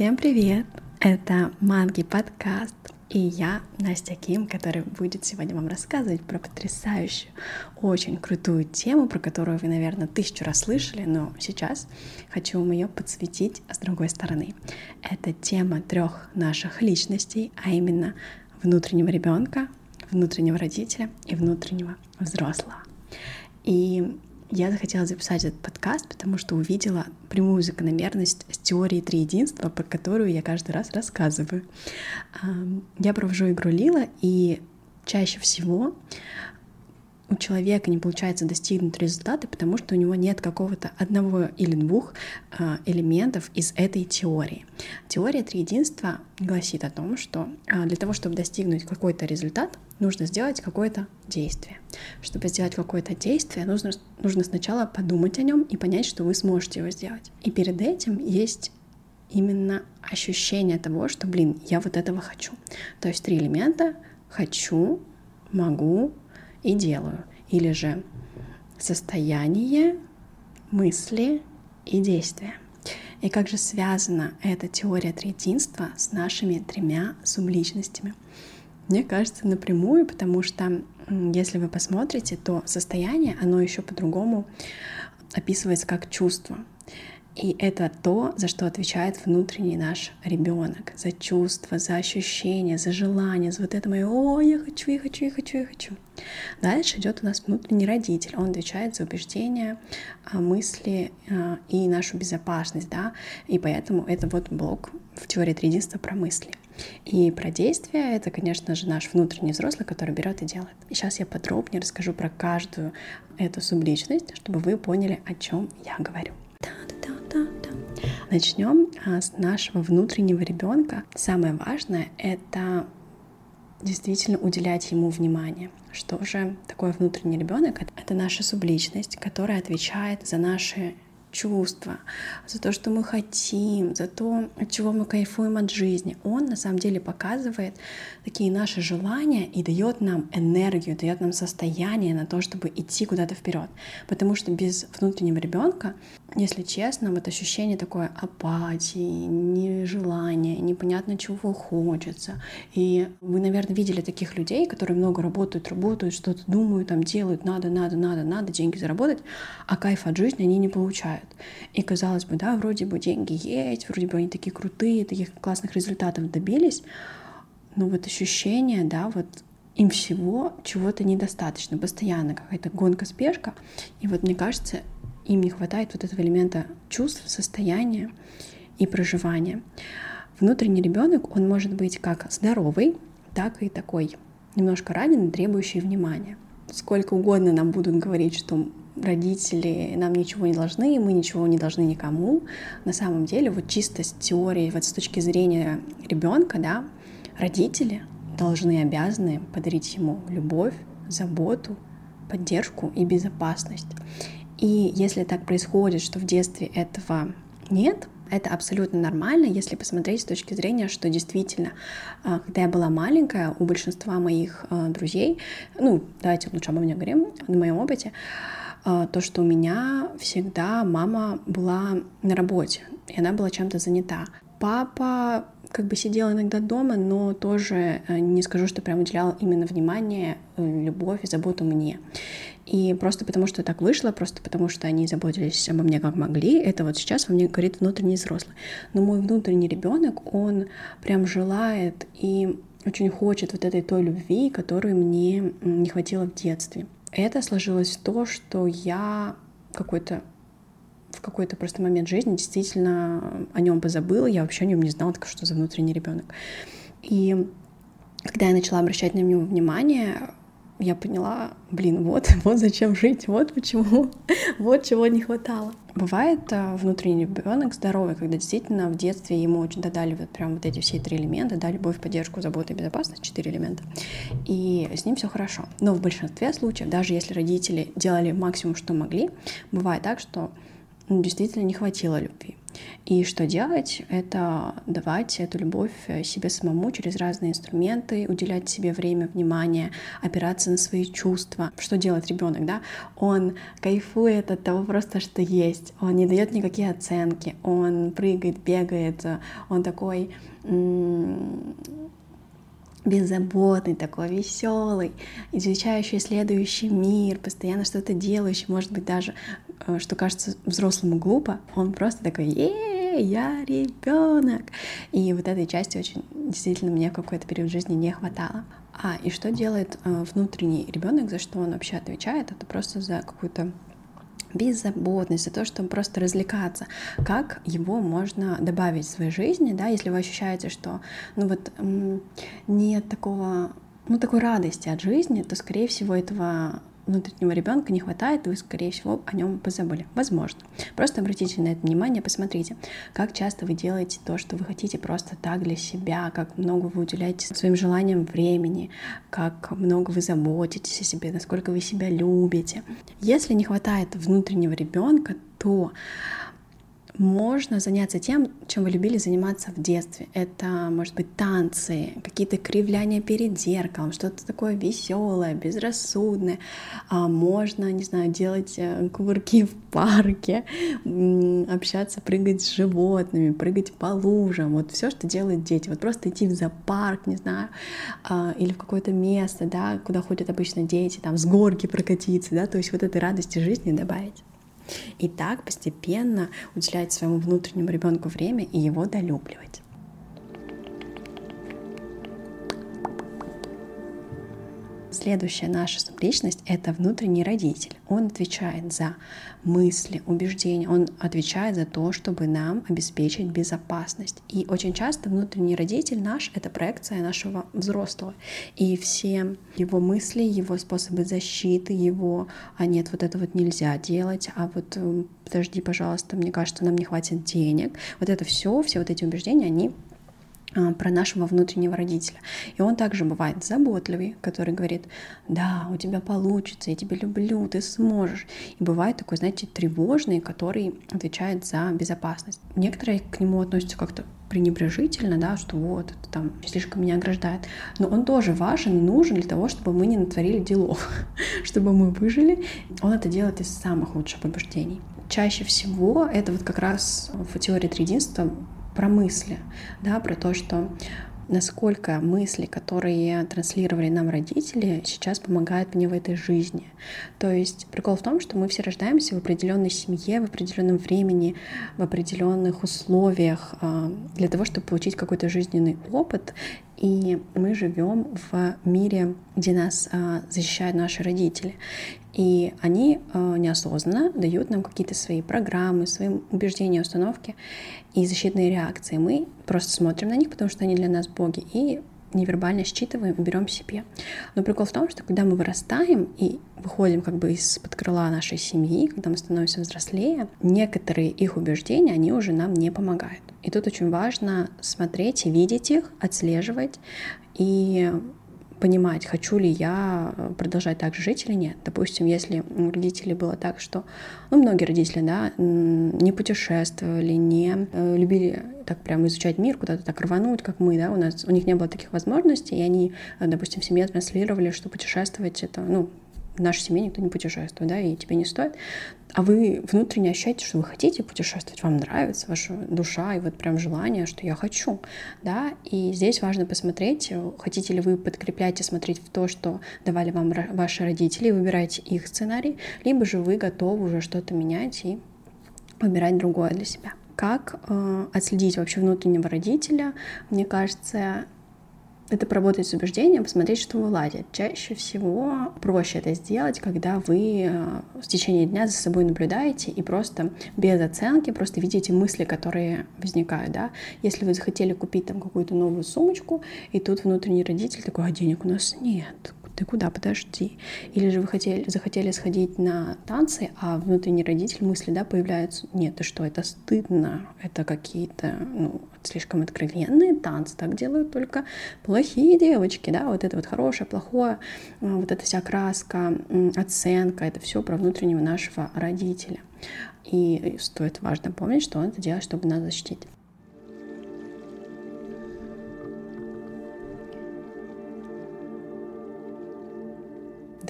Всем привет! Это Манги подкаст, и я, Настя Ким, которая будет сегодня вам рассказывать про потрясающую, очень крутую тему, про которую вы, наверное, тысячу раз слышали, но сейчас хочу вам ее подсветить с другой стороны. Это тема трех наших личностей, а именно внутреннего ребенка, внутреннего родителя и внутреннего взрослого. И я захотела записать этот подкаст, потому что увидела прямую закономерность с теорией три единства, про которую я каждый раз рассказываю. Я провожу игру Лила, и чаще всего у человека не получается достигнуть результата, потому что у него нет какого-то одного или двух э, элементов из этой теории. Теория триединства гласит о том, что э, для того, чтобы достигнуть какой-то результат, нужно сделать какое-то действие. Чтобы сделать какое-то действие, нужно, нужно сначала подумать о нем и понять, что вы сможете его сделать. И перед этим есть именно ощущение того, что, блин, я вот этого хочу. То есть три элемента — хочу, могу, и делаю. Или же состояние, мысли и действия. И как же связана эта теория третинства с нашими тремя субличностями? Мне кажется, напрямую, потому что если вы посмотрите, то состояние, оно еще по-другому описывается как чувство. И это то, за что отвечает внутренний наш ребенок, за чувства, за ощущения, за желание, за вот это мое «О, я хочу, я хочу, я хочу, я хочу». Дальше идет у нас внутренний родитель, он отвечает за убеждения, а, мысли а, и нашу безопасность, да, и поэтому это вот блок в теории триединства про мысли. И про действия это, конечно же, наш внутренний взрослый, который берет и делает. И сейчас я подробнее расскажу про каждую эту субличность, чтобы вы поняли, о чем я говорю. Начнем а, с нашего внутреннего ребенка. Самое важное — это действительно уделять ему внимание. Что же такое внутренний ребенок? Это наша субличность, которая отвечает за наши чувства, за то, что мы хотим, за то, от чего мы кайфуем от жизни. Он на самом деле показывает такие наши желания и дает нам энергию, дает нам состояние на то, чтобы идти куда-то вперед. Потому что без внутреннего ребенка, если честно, вот ощущение такое апатии, нежелания, непонятно чего хочется. И вы, наверное, видели таких людей, которые много работают, работают, что-то думают, там делают, надо, надо, надо, надо деньги заработать, а кайф от жизни они не получают получают. И казалось бы, да, вроде бы деньги есть, вроде бы они такие крутые, таких классных результатов добились, но вот ощущение, да, вот им всего чего-то недостаточно, постоянно какая-то гонка, спешка. И вот мне кажется, им не хватает вот этого элемента чувств, состояния и проживания. Внутренний ребенок, он может быть как здоровый, так и такой немножко раненый, требующий внимания. Сколько угодно нам будут говорить, что родители нам ничего не должны, мы ничего не должны никому. На самом деле, вот чисто с теорией, вот с точки зрения ребенка, да, родители должны, обязаны подарить ему любовь, заботу, поддержку и безопасность. И если так происходит, что в детстве этого нет, это абсолютно нормально, если посмотреть с точки зрения, что действительно, а, когда я была маленькая, у большинства моих а, друзей, ну, давайте лучше обо мне говорим, на моем опыте, то, что у меня всегда мама была на работе, и она была чем-то занята. Папа как бы сидел иногда дома, но тоже э, не скажу, что прям уделял именно внимание, э, любовь и заботу мне. И просто потому, что так вышло, просто потому, что они заботились обо мне как могли, это вот сейчас во мне говорит внутренний взрослый. Но мой внутренний ребенок, он прям желает и очень хочет вот этой той любви, которую мне не хватило в детстве это сложилось то, что я какой-то в какой-то просто момент жизни действительно о нем позабыла, я вообще о нем не знала, так что за внутренний ребенок. И когда я начала обращать на него внимание, я поняла, блин, вот, вот зачем жить, вот почему, вот чего не хватало. Бывает э, внутренний ребенок здоровый, когда действительно в детстве ему очень додали вот прям вот эти все три элемента, да, любовь, поддержку, заботу и безопасность, четыре элемента, и с ним все хорошо. Но в большинстве случаев, даже если родители делали максимум, что могли, бывает так, что ну, действительно не хватило любви. И что делать? Это давать эту любовь себе самому через разные инструменты, уделять себе время, внимание, опираться на свои чувства. Что делает ребенок, да? Он кайфует от того просто, что есть. Он не дает никакие оценки. Он прыгает, бегает. Он такой беззаботный, такой веселый, изучающий исследующий мир, постоянно что-то делающий, может быть, даже, э, что кажется взрослому глупо, он просто такой, е я ребенок. И вот этой части очень действительно мне какой-то период жизни не хватало. А, и что делает э, внутренний ребенок, за что он вообще отвечает, это просто за какую-то беззаботность, за то, чтобы просто развлекаться, как его можно добавить в своей жизни, да, если вы ощущаете, что, ну вот, нет такого, ну такой радости от жизни, то, скорее всего, этого внутреннего ребенка не хватает, вы, скорее всего, о нем позабыли. Возможно. Просто обратите на это внимание, посмотрите, как часто вы делаете то, что вы хотите просто так для себя, как много вы уделяете своим желаниям времени, как много вы заботитесь о себе, насколько вы себя любите. Если не хватает внутреннего ребенка, то можно заняться тем, чем вы любили заниматься в детстве. Это, может быть, танцы, какие-то кривляния перед зеркалом, что-то такое веселое, безрассудное. А можно, не знаю, делать э, кувырки в парке, общаться, прыгать с животными, прыгать по лужам. Вот все, что делают дети. Вот просто идти в зоопарк, не знаю, а, или в какое-то место, да, куда ходят обычно дети, там с горки прокатиться, да, то есть вот этой радости жизни добавить. И так постепенно уделять своему внутреннему ребенку время и его долюбливать. Следующая наша субличность — это внутренний родитель. Он отвечает за мысли, убеждения, он отвечает за то, чтобы нам обеспечить безопасность. И очень часто внутренний родитель наш — это проекция нашего взрослого. И все его мысли, его способы защиты, его «а нет, вот это вот нельзя делать», «а вот э, подожди, пожалуйста, мне кажется, нам не хватит денег», вот это все, все вот эти убеждения, они про нашего внутреннего родителя. И он также бывает заботливый, который говорит, да, у тебя получится, я тебя люблю, ты сможешь. И бывает такой, знаете, тревожный, который отвечает за безопасность. Некоторые к нему относятся как-то пренебрежительно, да, что вот, это там слишком меня ограждает. Но он тоже важен и нужен для того, чтобы мы не натворили делов, чтобы мы выжили. Он это делает из самых лучших побуждений. Чаще всего это вот как раз в теории триединства про мысли, да, про то, что насколько мысли, которые транслировали нам родители, сейчас помогают мне в этой жизни. То есть прикол в том, что мы все рождаемся в определенной семье, в определенном времени, в определенных условиях а, для того, чтобы получить какой-то жизненный опыт. И мы живем в мире, где нас а, защищают наши родители. И они э, неосознанно дают нам какие-то свои программы, свои убеждения, установки и защитные реакции. Мы просто смотрим на них, потому что они для нас боги, и невербально считываем и берем себе. Но прикол в том, что когда мы вырастаем и выходим как бы из-под крыла нашей семьи, когда мы становимся взрослее, некоторые их убеждения, они уже нам не помогают. И тут очень важно смотреть и видеть их, отслеживать и понимать, хочу ли я э, продолжать так же жить или нет. Допустим, если у родителей было так, что, ну, многие родители, да, не путешествовали, не э, любили так прям изучать мир, куда-то так рвануть, как мы, да, у нас, у них не было таких возможностей, и они, э, допустим, в семье транслировали, что путешествовать это, ну, в нашей семье никто не путешествует, да, и тебе не стоит, а вы внутренне ощущаете, что вы хотите путешествовать, вам нравится ваша душа и вот прям желание, что я хочу, да, и здесь важно посмотреть, хотите ли вы подкреплять и смотреть в то, что давали вам ваши родители, выбирайте их сценарий, либо же вы готовы уже что-то менять и выбирать другое для себя. Как э, отследить вообще внутреннего родителя? Мне кажется, это поработать с убеждением, посмотреть, что вылазит. Чаще всего проще это сделать, когда вы э, в течение дня за собой наблюдаете и просто без оценки просто видите мысли, которые возникают, да. Если вы захотели купить там какую-то новую сумочку, и тут внутренний родитель такой, а денег у нас нет, ты куда, подожди. Или же вы хотели, захотели сходить на танцы, а внутренний родитель мысли, да, появляются, нет, ты что, это стыдно, это какие-то, ну, слишком откровенные танцы, так делают только плохие девочки, да, вот это вот хорошее, плохое, а, вот эта вся краска, оценка, это все про внутреннего нашего родителя. И стоит важно помнить, что он это делает, чтобы нас защитить.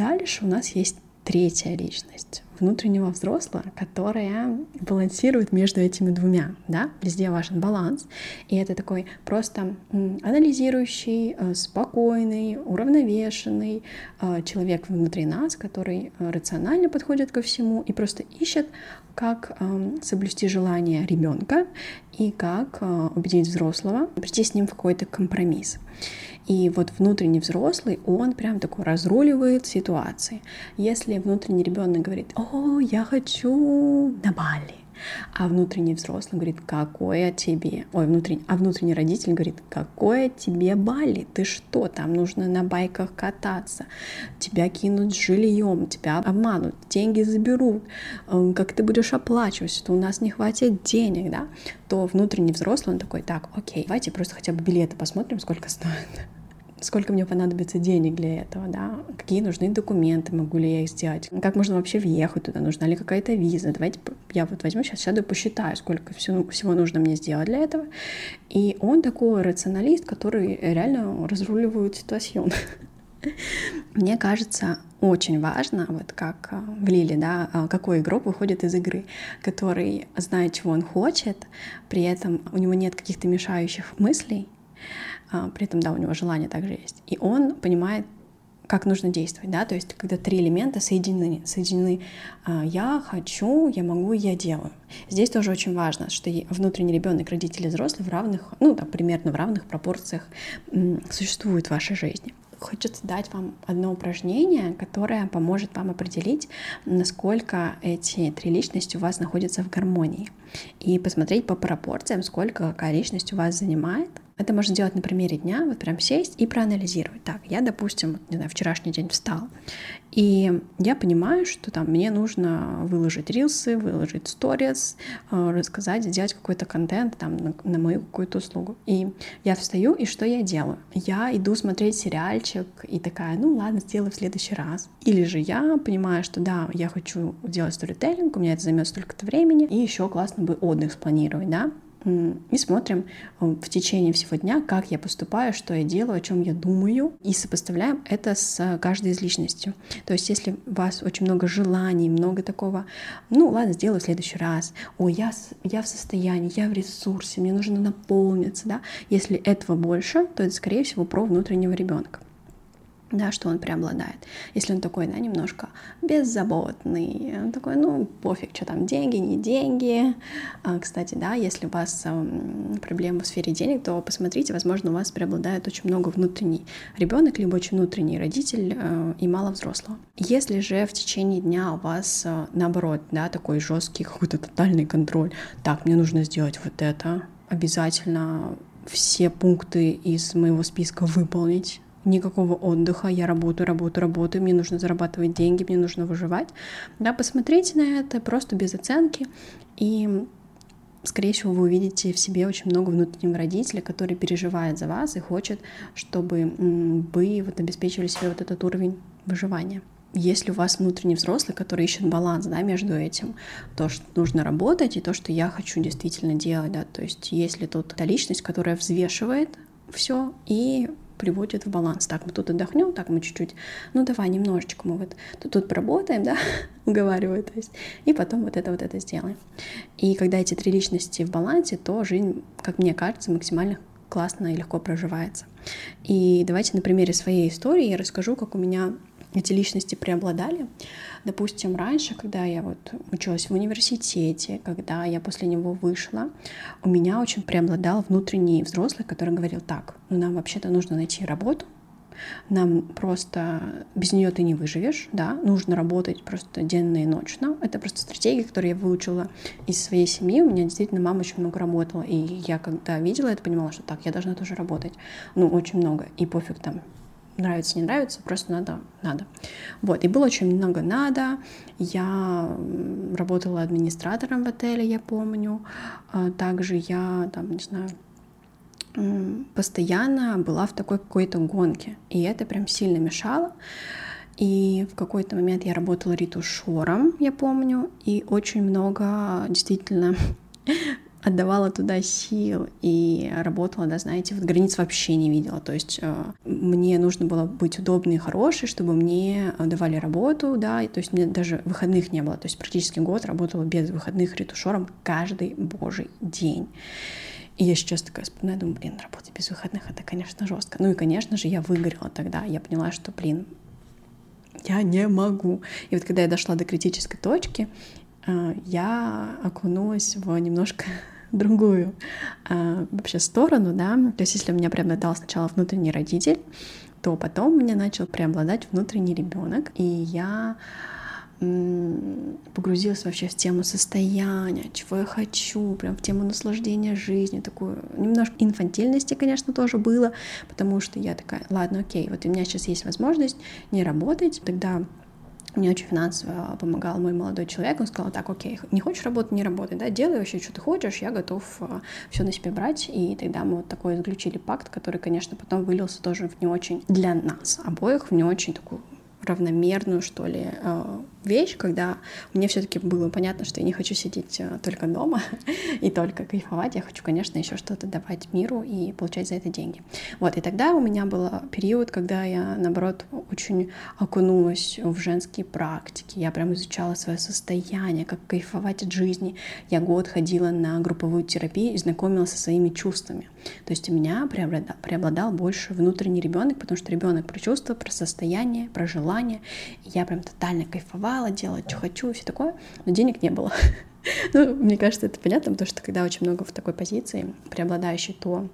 Дальше у нас есть третья личность внутреннего взрослого, которая балансирует между этими двумя, да, везде важен баланс, и это такой просто анализирующий, э, спокойный, уравновешенный э, человек внутри нас, который э, рационально подходит ко всему и просто ищет, как соблюсти желание ребенка и как убедить взрослого прийти с ним в какой-то компромисс. И вот внутренний взрослый, он прям такой разруливает ситуации. Если внутренний ребенок говорит, о, я хочу на Бали, а внутренний взрослый говорит, какое тебе, ой, внутренний, а внутренний родитель говорит, какое тебе Бали, ты что, там нужно на байках кататься, тебя кинут жильем, тебя обманут, деньги заберут, эм, как ты будешь оплачивать, что у нас не хватит денег, да, то внутренний взрослый, он такой, так, окей, давайте просто хотя бы билеты посмотрим, сколько стоит сколько мне понадобится денег для этого, да, какие нужны документы, могу ли я их сделать, как можно вообще въехать туда, нужна ли какая-то виза. Давайте я вот возьму сейчас, сяду и посчитаю, сколько всего, нужно мне сделать для этого. И он такой рационалист, который реально разруливает ситуацию. Мне кажется, очень важно, вот как а, в Лиле, да, а, какой игрок выходит из игры, который знает, чего он хочет, при этом у него нет каких-то мешающих мыслей, при этом, да, у него желание также есть. И он понимает, как нужно действовать, да, то есть когда три элемента соединены, соединены а, я хочу, я могу, я делаю. Здесь тоже очень важно, что внутренний ребенок, родители, взрослые в равных, ну, там, примерно в равных пропорциях существуют в вашей жизни. Хочется дать вам одно упражнение, которое поможет вам определить, насколько эти три личности у вас находятся в гармонии. И посмотреть по пропорциям, сколько какая личность у вас занимает, это можно сделать на примере дня, вот прям сесть и проанализировать. Так, я, допустим, не знаю, вчерашний день встал, и я понимаю, что там мне нужно выложить рилсы, выложить сторис, э, рассказать, сделать какой-то контент там на, на мою какую-то услугу. И я встаю, и что я делаю? Я иду смотреть сериальчик и такая, ну ладно, сделаю в следующий раз. Или же я понимаю, что да, я хочу делать сторителлинг, у меня это займет столько-то времени, и еще классно бы отдых спланировать, да, и смотрим э, в течение всего дня, как я поступаю, что я делаю, о чем я думаю, и сопоставляем это с каждой из личностью. То есть, если у вас очень много желаний, много такого, ну ладно, сделаю в следующий раз, о, я, я в состоянии, я в ресурсе, мне нужно наполниться, да, если этого больше, то это, скорее всего, про внутреннего ребенка да, что он преобладает. Если он такой, да, немножко беззаботный, он такой, ну, пофиг, что там, деньги, не деньги. А, кстати, да, если у вас а, проблемы в сфере денег, то посмотрите, возможно, у вас преобладает очень много внутренний ребенок, либо очень внутренний родитель а, и мало взрослого. Если же в течение дня у вас, а, наоборот, да, такой жесткий какой-то тотальный контроль, так, мне нужно сделать вот это, обязательно все пункты из моего списка выполнить, никакого отдыха, я работаю, работаю, работаю, мне нужно зарабатывать деньги, мне нужно выживать. Да, посмотрите на это просто без оценки, и скорее всего, вы увидите в себе очень много внутреннего родителя, который переживает за вас и хочет, чтобы вы вот обеспечивали себе вот этот уровень выживания. Если у вас внутренний взрослый, который ищет баланс да, между этим, то, что нужно работать, и то, что я хочу действительно делать, да, то есть если тут та личность, которая взвешивает все и приводит в баланс. Так, мы тут отдохнем, так мы чуть-чуть, ну давай немножечко мы вот тут, тут поработаем, да, уговариваю, то есть, и потом вот это вот это сделаем. И когда эти три личности в балансе, то жизнь, как мне кажется, максимально классно и легко проживается. И давайте на примере своей истории я расскажу, как у меня эти личности преобладали. Допустим, раньше, когда я вот училась в университете, когда я после него вышла, у меня очень преобладал внутренний взрослый, который говорил, так, ну нам вообще-то нужно найти работу, нам просто без нее ты не выживешь, да, нужно работать просто денно и ночно. Это просто стратегия, которую я выучила из своей семьи. У меня действительно мама очень много работала, и я когда видела это, понимала, что так, я должна тоже работать, ну, очень много, и пофиг там, нравится, не нравится, просто надо, надо. Вот, и было очень много надо. Я работала администратором в отеле, я помню. А также я, там, не знаю, постоянно была в такой какой-то гонке, и это прям сильно мешало. И в какой-то момент я работала ретушером, я помню, и очень много действительно отдавала туда сил и работала, да, знаете, вот границ вообще не видела. То есть э, мне нужно было быть удобной и хорошей, чтобы мне давали работу, да, и, то есть мне даже выходных не было. То есть практически год работала без выходных ретушером каждый божий день. И я сейчас такая вспоминаю, думаю, блин, работать без выходных, это, конечно, жестко. Ну и, конечно же, я выгорела тогда. Я поняла, что, блин, я не могу. И вот когда я дошла до критической точки, э, я окунулась в немножко другую э, вообще сторону, да, то есть если у меня преобладал сначала внутренний родитель, то потом у меня начал преобладать внутренний ребенок, и я погрузилась вообще в тему состояния, чего я хочу, прям в тему наслаждения жизнью, такую немножко инфантильности, конечно, тоже было, потому что я такая, ладно, окей, вот у меня сейчас есть возможность не работать, тогда мне очень финансово помогал мой молодой человек. Он сказал, так, окей, не хочешь работать, не работай, да, делай вообще, что ты хочешь, я готов э, все на себе брать. И тогда мы вот такой заключили пакт, который, конечно, потом вылился тоже в не очень для нас обоих, в не очень такую равномерную, что ли, э, вещь, когда мне все-таки было понятно, что я не хочу сидеть э, только дома и только кайфовать, я хочу, конечно, еще что-то давать миру и получать за это деньги. Вот, и тогда у меня был период, когда я, наоборот, очень окунулась в женские практики, я прям изучала свое состояние, как кайфовать от жизни. Я год ходила на групповую терапию и знакомилась со своими чувствами. То есть у меня преобладал, преобладал больше внутренний ребенок, потому что ребенок про чувства, про состояние, про желание. И я прям тотально кайфовала, делала, что хочу, все такое, но денег не было. ну, мне кажется, это понятно, потому что когда очень много в такой позиции, преобладающей, то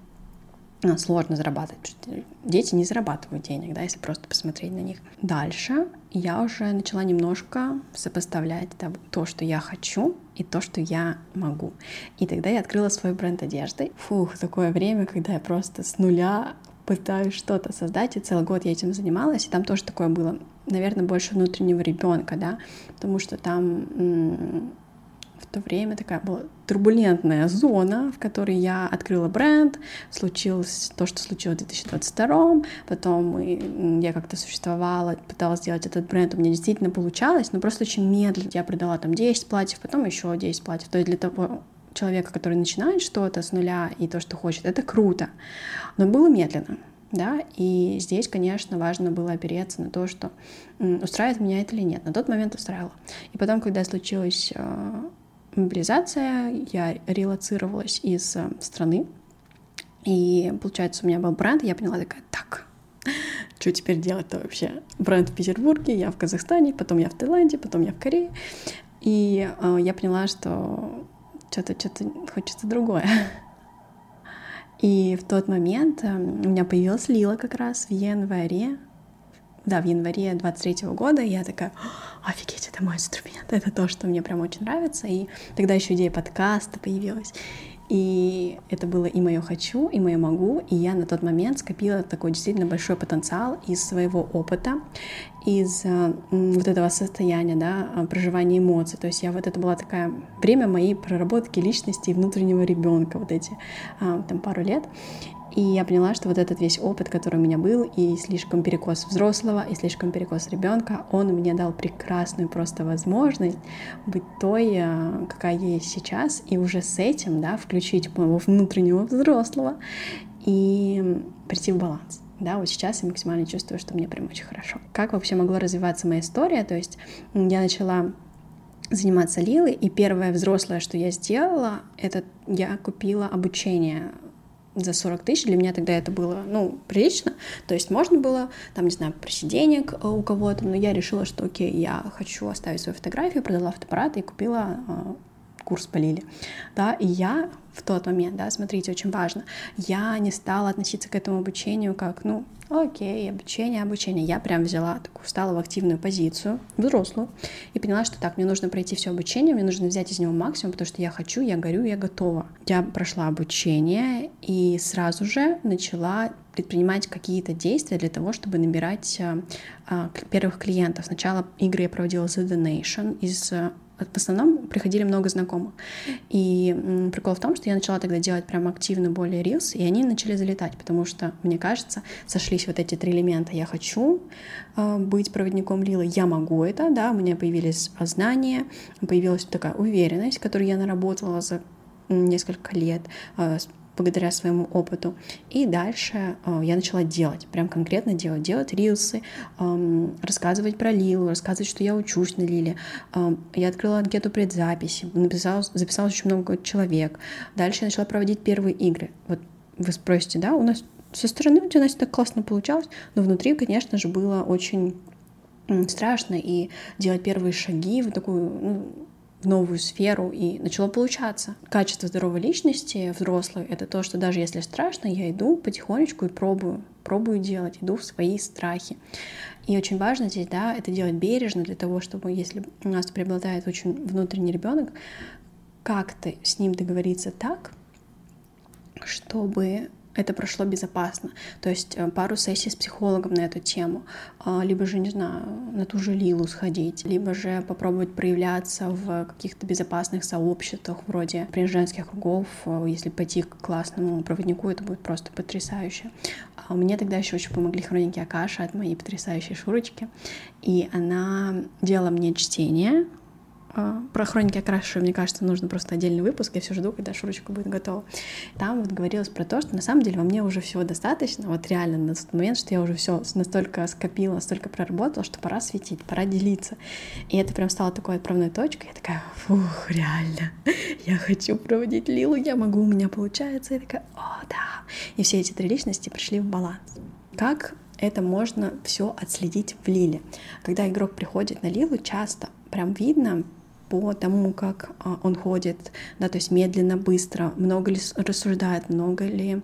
ну, сложно зарабатывать. Дети не зарабатывают денег, да, если просто посмотреть на них. Дальше я уже начала немножко сопоставлять да, то, что я хочу, и то, что я могу. И тогда я открыла свой бренд одежды. Фух, такое время, когда я просто с нуля пытаюсь что-то создать, и целый год я этим занималась, и там тоже такое было, наверное, больше внутреннего ребенка, да, потому что там в то время такая была турбулентная зона, в которой я открыла бренд, случилось то, что случилось в 2022, потом я как-то существовала, пыталась сделать этот бренд, у меня действительно получалось, но просто очень медленно. Я продала там 10 платьев, потом еще 10 платьев. То есть для того человека, который начинает что-то с нуля и то, что хочет, это круто, но было медленно. Да, и здесь, конечно, важно было опереться на то, что устраивает меня это или нет. На тот момент устраивало. И потом, когда случилось э, мобилизация, я релацировалась из э, страны, и, получается, у меня был бренд, и я поняла такая, так, что теперь делать-то вообще? Бренд в Петербурге, я в Казахстане, потом я в Таиланде, потом я в Корее. И э, я поняла, что что-то что-то хочется другое. И в тот момент э, у меня появилась Лила как раз в январе. Да, в январе 23 года, я такая, офигеть, это мой инструмент, это то, что мне прям очень нравится, и тогда еще идея подкаста появилась, и это было и мое хочу, и мое могу, и я на тот момент скопила такой действительно большой потенциал из своего опыта, из э, вот этого состояния, да, э, проживания эмоций. То есть я вот это была такая время моей проработки личности и внутреннего ребенка, вот эти э, там пару лет. И я поняла, что вот этот весь опыт, который у меня был, и слишком перекос взрослого, и слишком перекос ребенка, он мне дал прекрасную просто возможность быть той, э, какая я есть сейчас, и уже с этим, да, включить моего внутреннего взрослого и прийти в баланс. Да, вот сейчас я максимально чувствую, что мне прям очень хорошо. Как вообще могла развиваться моя история? То есть я начала заниматься лилой, и первое взрослое, что я сделала, это я купила обучение за 40 тысяч, для меня тогда это было, ну, прилично, то есть можно было, там, не знаю, просить денег э, у кого-то, но я решила, что, окей, я хочу оставить свою фотографию, продала фотоаппарат и купила э, курс полили, да, и я в тот момент, да, смотрите, очень важно, я не стала относиться к этому обучению как, ну, окей, обучение, обучение. Я прям взяла такую, встала в активную позицию, взрослую, и поняла, что так, мне нужно пройти все обучение, мне нужно взять из него максимум, потому что я хочу, я горю, я готова. Я прошла обучение и сразу же начала предпринимать какие-то действия для того, чтобы набирать а, а, первых клиентов. Сначала игры я проводила за Donation из в основном приходили много знакомых. И прикол в том, что я начала тогда делать прям активно более рилс, и они начали залетать, потому что, мне кажется, сошлись вот эти три элемента. Я хочу э, быть проводником Лилы, я могу это, да, у меня появились знания, появилась такая уверенность, которую я наработала за несколько лет, э, благодаря своему опыту. И дальше э, я начала делать, прям конкретно делать, делать рилсы, э, рассказывать про Лилу, рассказывать, что я учусь на Лиле. Э, я открыла анкету предзаписи, написала, записалось очень много человек. Дальше я начала проводить первые игры. Вот вы спросите, да, у нас со стороны у нас так классно получалось, но внутри, конечно же, было очень страшно и делать первые шаги в такую ну, в новую сферу, и начало получаться. Качество здоровой личности взрослой — это то, что даже если страшно, я иду потихонечку и пробую, пробую делать, иду в свои страхи. И очень важно здесь, да, это делать бережно для того, чтобы, если у нас преобладает очень внутренний ребенок, как-то с ним договориться так, чтобы это прошло безопасно. То есть э, пару сессий с психологом на эту тему, а, либо же, не знаю, на ту же Лилу сходить, либо же попробовать проявляться в каких-то безопасных сообществах, вроде например, женских кругов. Э, если пойти к классному проводнику, это будет просто потрясающе. А мне тогда еще очень помогли хроники Акаша от моей потрясающей Шурочки. И она делала мне чтение про хроники окрашиваю, мне кажется, нужно просто отдельный выпуск. Я все жду, когда Шурочка будет готова. Там вот говорилось про то, что на самом деле во мне уже всего достаточно, вот реально на тот момент, что я уже все настолько скопила, настолько проработала, что пора светить, пора делиться. И это прям стало такой отправной точкой. Я такая, фух, реально, я хочу проводить Лилу, я могу, у меня получается. Я такая, о, да. И все эти три личности пришли в баланс. Как это можно все отследить в Лиле. Когда игрок приходит на Лилу, часто прям видно, по тому, как а, он ходит, да, то есть медленно, быстро, много ли рассуждает, много ли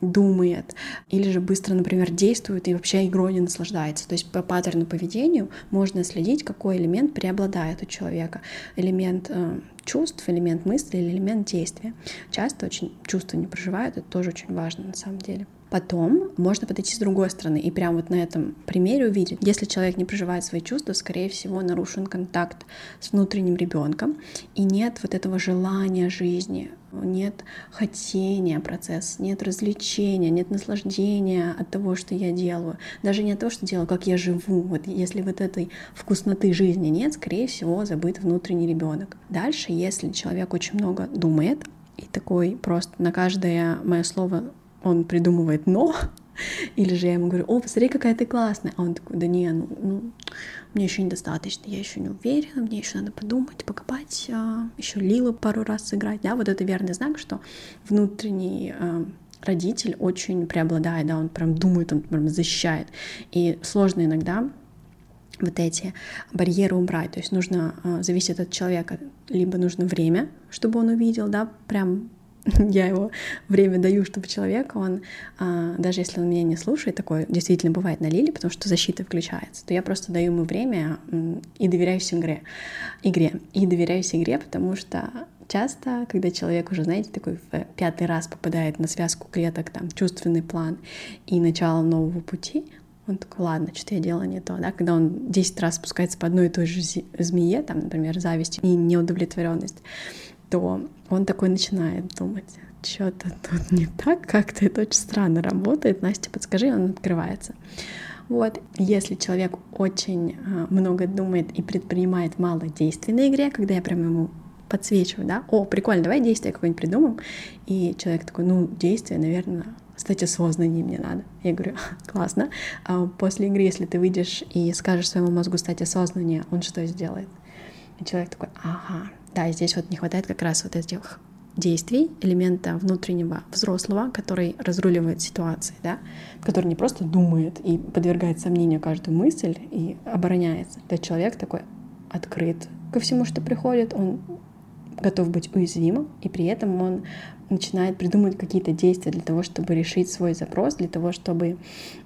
думает, или же быстро, например, действует и вообще игрой не наслаждается. То есть по паттерну поведению можно следить, какой элемент преобладает у человека. Элемент э, чувств, элемент мысли или элемент действия. Часто очень чувства не проживают, это тоже очень важно на самом деле. Потом можно подойти с другой стороны и прямо вот на этом примере увидеть, если человек не проживает свои чувства, скорее всего, нарушен контакт с внутренним ребенком, и нет вот этого желания жизни, нет хотения процесса, нет развлечения, нет наслаждения от того, что я делаю, даже не от того, что делаю, как я живу. Вот если вот этой вкусноты жизни нет, скорее всего, забыт внутренний ребенок. Дальше, если человек очень много думает, и такой просто на каждое мое слово он придумывает «но», или же я ему говорю, о, посмотри, какая ты классная. А он такой, да не, ну, ну мне еще недостаточно, я еще не уверена, мне еще надо подумать, покопать, а, еще Лилу пару раз сыграть. Да, вот это верный знак, что внутренний а, родитель очень преобладает, да, он прям думает, он прям защищает. И сложно иногда вот эти барьеры убрать. То есть нужно, а, зависит от человека, либо нужно время, чтобы он увидел, да, прям я его время даю, чтобы человек, он, а, даже если он меня не слушает, такое действительно бывает на Лиле, потому что защита включается, то я просто даю ему время и доверяюсь игре, игре. И доверяюсь игре, потому что часто, когда человек уже, знаете, такой в пятый раз попадает на связку клеток, там, чувственный план и начало нового пути, он такой, ладно, что-то я делала не то, да, когда он 10 раз спускается по одной и той же змее, там, например, зависть и неудовлетворенность, то он такой начинает думать, что-то тут не так, как-то это очень странно работает. Настя, подскажи, он открывается. Вот, если человек очень а, много думает и предпринимает мало действий на игре, когда я прям ему подсвечиваю, да, о, прикольно, давай действие какое-нибудь придумаем, и человек такой, ну, действие, наверное, стать осознаннее мне надо. Я говорю, классно. А после игры, если ты выйдешь и скажешь своему мозгу стать осознаннее, он что сделает? И человек такой, ага, да, здесь вот не хватает как раз вот этих действий, элемента внутреннего взрослого, который разруливает ситуации, да, который не просто думает и подвергает сомнению каждую мысль и обороняется. Этот человек такой открыт ко всему, что приходит, он готов быть уязвимым, и при этом он начинает придумывать какие-то действия для того, чтобы решить свой запрос, для того, чтобы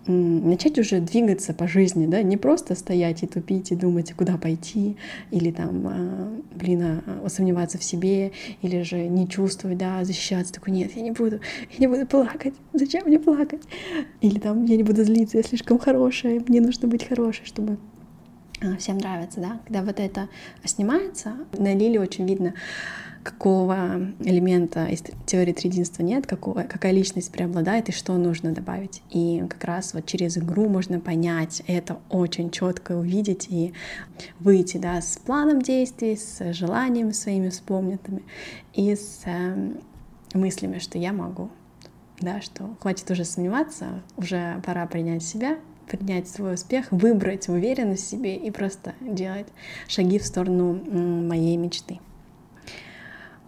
начать уже двигаться по жизни, да, не просто стоять и тупить и думать, куда пойти, или там, а, блин, а, сомневаться в себе, или же не чувствовать, да, защищаться, такой, нет, я не буду, я не буду плакать, зачем мне плакать? Или там, я не буду злиться, я слишком хорошая, мне нужно быть хорошей, чтобы а, всем нравится, да, когда вот это снимается, на Лиле очень видно, какого элемента из теории триединства нет, какого, какая личность преобладает и что нужно добавить. И как раз вот через игру можно понять это очень четко увидеть и выйти да, с планом действий, с желаниями своими вспомненными и с э, мыслями, что я могу, да, что хватит уже сомневаться, уже пора принять себя, принять свой успех, выбрать уверенность в себе и просто делать шаги в сторону моей мечты.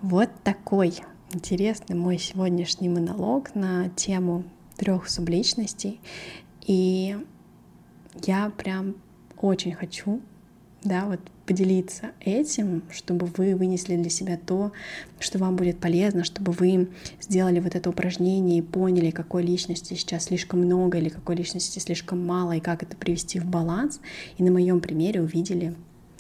Вот такой интересный мой сегодняшний монолог на тему трех субличностей. И я прям очень хочу да, вот поделиться этим, чтобы вы вынесли для себя то, что вам будет полезно, чтобы вы сделали вот это упражнение и поняли, какой личности сейчас слишком много или какой личности слишком мало, и как это привести в баланс, и на моем примере увидели,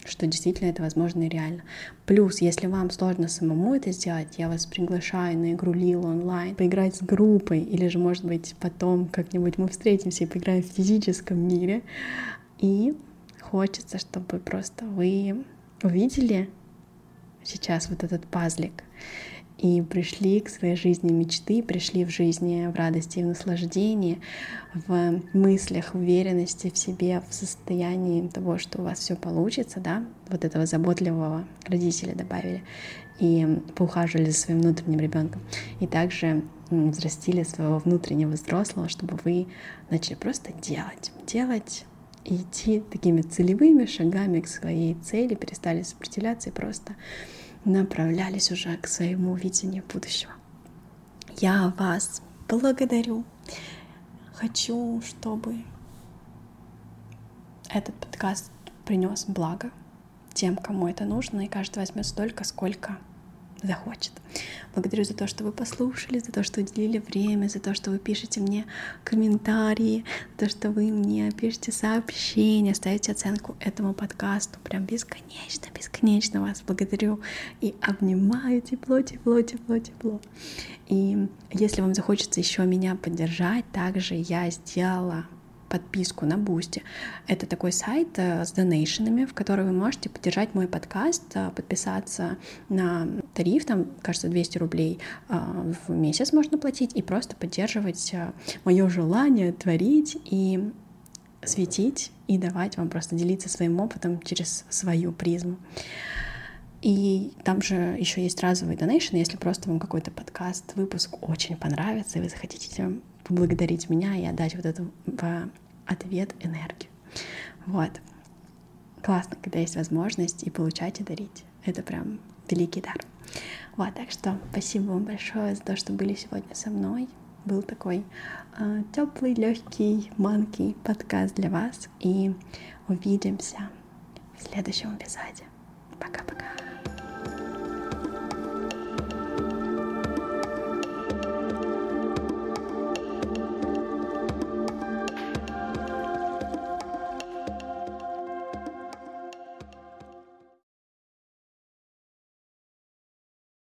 что действительно это возможно и реально. Плюс, если вам сложно самому это сделать, я вас приглашаю на игру Лил онлайн, поиграть с группой, или же, может быть, потом как-нибудь мы встретимся и поиграем в физическом мире. И хочется, чтобы просто вы увидели сейчас вот этот пазлик и пришли к своей жизни мечты, пришли в жизни в радости и в наслаждении, в мыслях, в уверенности в себе, в состоянии того, что у вас все получится, да, вот этого заботливого родителя добавили и поухаживали за своим внутренним ребенком. И также взрастили своего внутреннего взрослого, чтобы вы начали просто делать, делать, и идти такими целевыми шагами к своей цели, перестали сопротивляться и просто направлялись уже к своему видению будущего. Я вас благодарю. Хочу, чтобы этот подкаст принес благо тем, кому это нужно, и каждый возьмет столько, сколько захочет. Благодарю за то, что вы послушали, за то, что уделили время, за то, что вы пишете мне комментарии, за то, что вы мне пишете сообщения, ставите оценку этому подкасту. Прям бесконечно, бесконечно вас благодарю и обнимаю тепло, тепло, тепло, тепло. И если вам захочется еще меня поддержать, также я сделала подписку на Boosty. Это такой сайт э, с donation ами, в который вы можете поддержать мой подкаст, э, подписаться на тариф, там, кажется, 200 рублей э, в месяц можно платить, и просто поддерживать мое желание творить и светить и давать вам просто делиться своим опытом через свою призму. И там же еще есть разовый донейшн, если просто вам какой-то подкаст, выпуск очень понравится, и вы захотите поблагодарить меня и отдать вот эту в ответ энергию. Вот. Классно, когда есть возможность и получать, и дарить. Это прям великий дар. Вот, так что спасибо вам большое за то, что были сегодня со мной. Был такой э, а, теплый, легкий, манкий подкаст для вас. И увидимся в следующем эпизоде. Пока-пока.